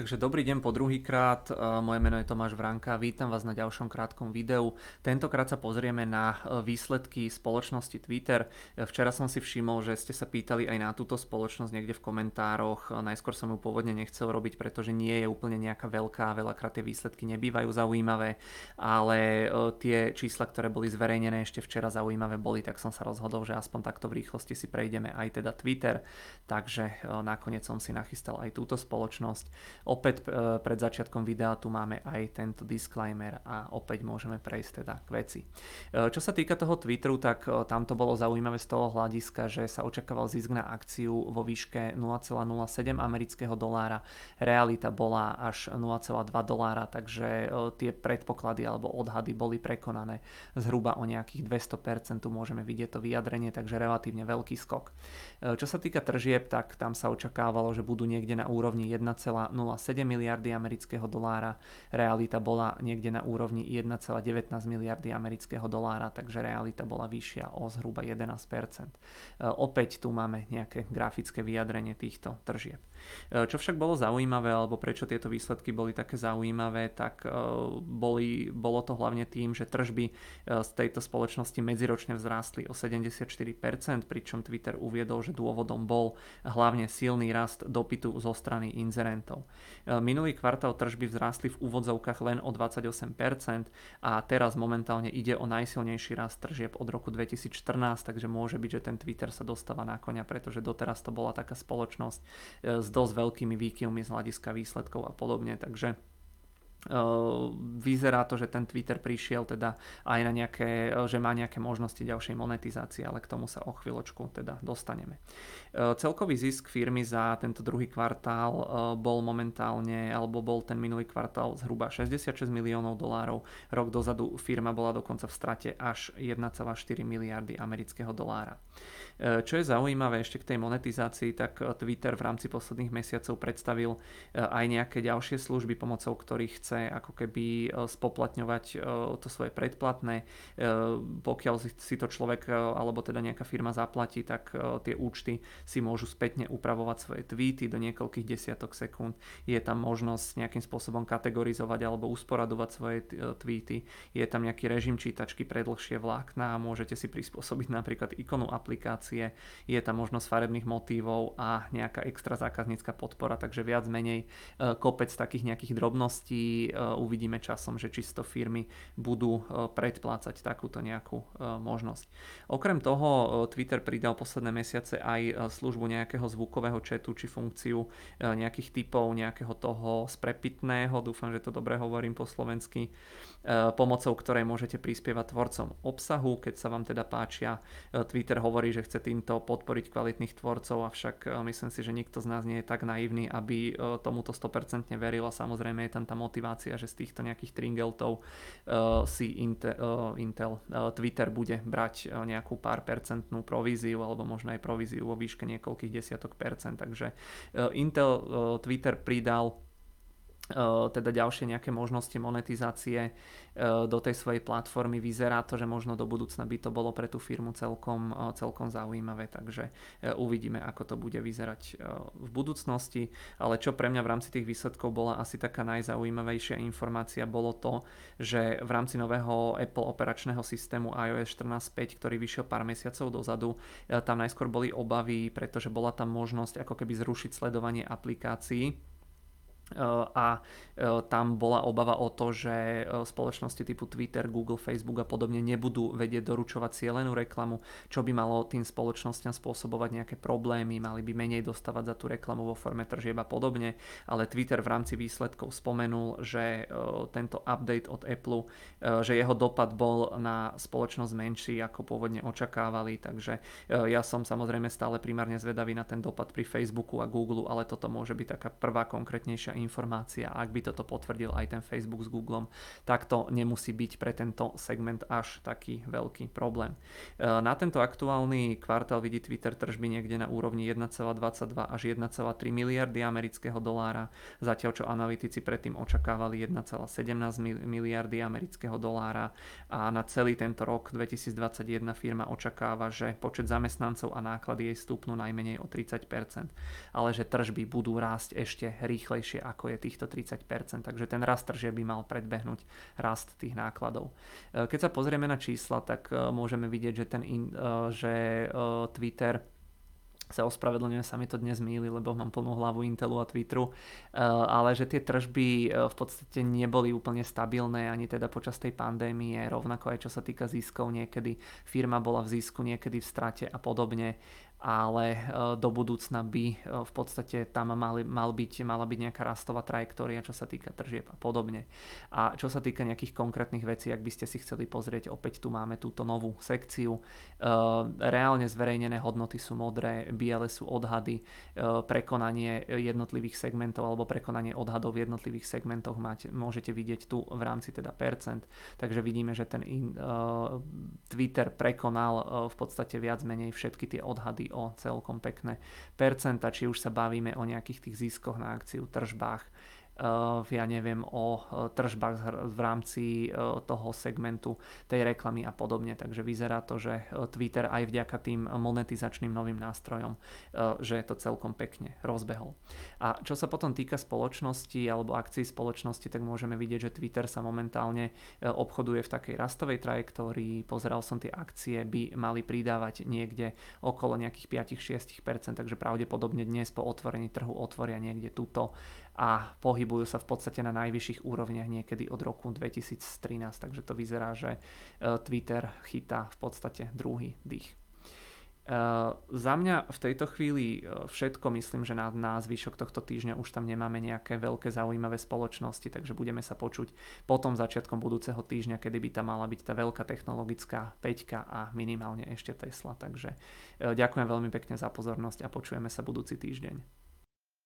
Takže dobrý deň po druhýkrát, moje meno je Tomáš Vranka, vítam vás na ďalšom krátkom videu. Tentokrát sa pozrieme na e, výsledky spoločnosti Twitter. E, včera som si všimol, že ste sa pýtali aj na túto spoločnosť niekde v komentároch. E, najskôr som ju pôvodne nechcel robiť, pretože nie je úplne nejaká veľká, veľakrát tie výsledky nebývajú zaujímavé, ale tie čísla, ktoré boli zverejnené ešte včera zaujímavé boli, tak som sa rozhodol, že aspoň takto v rýchlosti si prejdeme aj teda Twitter. Takže nakoniec som si nachystal aj túto spoločnosť. Opäť e, pred začiatkom videa tu máme aj tento disclaimer a opäť môžeme prejsť teda k veci. E, čo sa týka toho Twitteru, tak e, tam to bolo zaujímavé z toho hľadiska, že sa očakával zisk na akciu vo výške 0,07 amerického dolára. Realita bola až 0,2 dolára, takže tie predpoklady alebo odhady boli prekonané zhruba o nejakých 200%. Tu môžeme vidieť to vyjadrenie, takže relatívne veľký skok. Čo sa týka tržieb, tak tam sa očakávalo, že budú niekde na úrovni 1,07 miliardy amerického dolára, realita bola niekde na úrovni 1,19 miliardy amerického dolára, takže realita bola vyššia o zhruba 11%. E, opäť tu máme nejaké grafické vyjadrenie týchto tržieb. E, čo však bolo zaujímavé, alebo prečo tieto výsledky boli také zaujímavé, tak e, boli, bolo to hlavne tým, že tržby z tejto spoločnosti medziročne vzrástli o 74%, pričom Twitter uviedol, že dôvodom bol hlavne silný rast dopytu zo strany inzerentov. E, minulý kvartál tržby vzrástli v úvodzovkách len o 28% a teraz momentálne ide o najsilnejší rast tržieb od roku 2014, takže môže byť, že ten Twitter sa dostáva na konia, pretože doteraz to bola taká spoločnosť e, s dosť veľkými výkyvmi z hľadiska výsledkov a podobne, takže vyzerá to, že ten Twitter prišiel teda aj na nejaké, že má nejaké možnosti ďalšej monetizácie, ale k tomu sa o chvíľočku teda dostaneme. Celkový zisk firmy za tento druhý kvartál bol momentálne, alebo bol ten minulý kvartál zhruba 66 miliónov dolárov. Rok dozadu firma bola dokonca v strate až 1,4 miliardy amerického dolára. Čo je zaujímavé ešte k tej monetizácii, tak Twitter v rámci posledných mesiacov predstavil aj nejaké ďalšie služby, pomocou ktorých chce ako keby spoplatňovať to svoje predplatné. Pokiaľ si to človek alebo teda nejaká firma zaplatí, tak tie účty si môžu spätne upravovať svoje tweety do niekoľkých desiatok sekúnd. Je tam možnosť nejakým spôsobom kategorizovať alebo usporadovať svoje tweety. Je tam nejaký režim čítačky pre dlhšie vlákna môžete si prispôsobiť napríklad ikonu aplikácie je tam možnosť farebných motívov a nejaká extra zákaznícka podpora, takže viac menej e, kopec takých nejakých drobností e, uvidíme časom, že čisto firmy budú e, predplácať takúto nejakú možnosť. Okrem toho Twitter pridal posledné mesiace aj službu nejakého zvukového chatu či funkciu nejakých typov nejakého toho sprepitného, dúfam, že to dobre hovorím po slovensky, pomocou ktorej môžete prispievať tvorcom obsahu, keď sa vám teda páčia. Twitter hovorí, že chce týmto podporiť kvalitných tvorcov, avšak myslím si, že nikto z nás nie je tak naivný, aby tomuto 100% veril a samozrejme je tam tá motivácia, že z týchto nejakých tringeltov e, si Intel, Intel Twitter bude brať nejakú pár percentnú províziu alebo možno aj províziu vo výške niekoľkých desiatok percent. Takže Intel Twitter pridal teda ďalšie nejaké možnosti monetizácie do tej svojej platformy. Vyzerá to, že možno do budúcna by to bolo pre tú firmu celkom, celkom zaujímavé, takže uvidíme, ako to bude vyzerať v budúcnosti. Ale čo pre mňa v rámci tých výsledkov bola asi taká najzaujímavejšia informácia, bolo to, že v rámci nového Apple operačného systému iOS 14.5, ktorý vyšiel pár mesiacov dozadu, tam najskôr boli obavy, pretože bola tam možnosť ako keby zrušiť sledovanie aplikácií a e, tam bola obava o to, že e, spoločnosti typu Twitter, Google, Facebook a podobne nebudú vedieť doručovať cieľenú reklamu, čo by malo tým spoločnosťam spôsobovať nejaké problémy, mali by menej dostávať za tú reklamu vo forme tržieb a podobne, ale Twitter v rámci výsledkov spomenul, že tento update od Apple, že jeho dopad bol na spoločnosť menší, ako pôvodne očakávali, takže ja som samozrejme stále primárne zvedavý na ten dopad pri Facebooku a Google, ale toto môže byť taká prvá konkrétnejšia informácia. Ak by toto potvrdil aj ten Facebook s Googlem, tak to nemusí byť pre tento segment až taký veľký problém. E, na tento aktuálny kvartál vidí Twitter tržby niekde na úrovni 1,22 až 1,3 miliardy amerického dolára, zatiaľ čo analytici predtým očakávali 1,17 miliardy amerického dolára a na celý tento rok 2021 firma očakáva, že počet zamestnancov a náklady jej stúpnú najmenej o 30%, ale že tržby budú rásť ešte rýchlejšie ako je týchto 30%, takže ten rast tržie by mal predbehnúť rast tých nákladov. Keď sa pozrieme na čísla, tak môžeme vidieť, že, ten in, že Twitter sa ospravedlňujem, sa mi to dnes míli, lebo mám plnú hlavu Intelu a Twitteru, ale že tie tržby v podstate neboli úplne stabilné ani teda počas tej pandémie, rovnako aj čo sa týka ziskov, niekedy firma bola v zisku, niekedy v strate a podobne ale e, do budúcna by v podstate tam mali, mal byť, mala byť nejaká rastová trajektória, čo sa týka tržieb a podobne. A čo sa týka nejakých konkrétnych vecí, ak by ste si chceli pozrieť, opäť tu máme túto novú sekciu. Reálne zverejnené hodnoty sú modré, biele sú odhady, prekonanie jednotlivých segmentov alebo prekonanie odhadov v jednotlivých segmentoch máte, môžete vidieť tu v rámci teda percent. Takže vidíme, že ten in, Twitter prekonal v podstate viac menej všetky tie odhady o celkom pekné percenta, či už sa bavíme o nejakých tých ziskoch na akciu, tržbách, ja neviem, o eh, tržbách v rámci eh, toho segmentu tej reklamy a podobne. Takže vyzerá to, že Twitter aj vďaka tým monetizačným novým nástrojom, že to celkom pekne rozbehol. A čo sa potom týka spoločnosti alebo akcií spoločnosti, tak môžeme vidieť, že Twitter sa momentálne obchoduje v takej rastovej trajektórii. Pozeral som tie akcie, by mali pridávať niekde okolo nejakých 5-6%, takže pravdepodobne dnes po otvorení trhu otvoria niekde túto a pohybujú sa v podstate na najvyšších úrovniach niekedy od roku 2013, takže to vyzerá, že e, Twitter chytá v podstate druhý dých. Uh, za mňa v tejto chvíli e, všetko, myslím, že na, na zvyšok tohto týždňa už tam nemáme nejaké veľké zaujímavé spoločnosti, takže budeme sa počuť potom začiatkom budúceho týždňa, kedy by tam mala byť tá veľká technologická peťka a minimálne ešte Tesla. Takže uh, ďakujem veľmi pekne za pozornosť a počujeme sa budúci týždeň.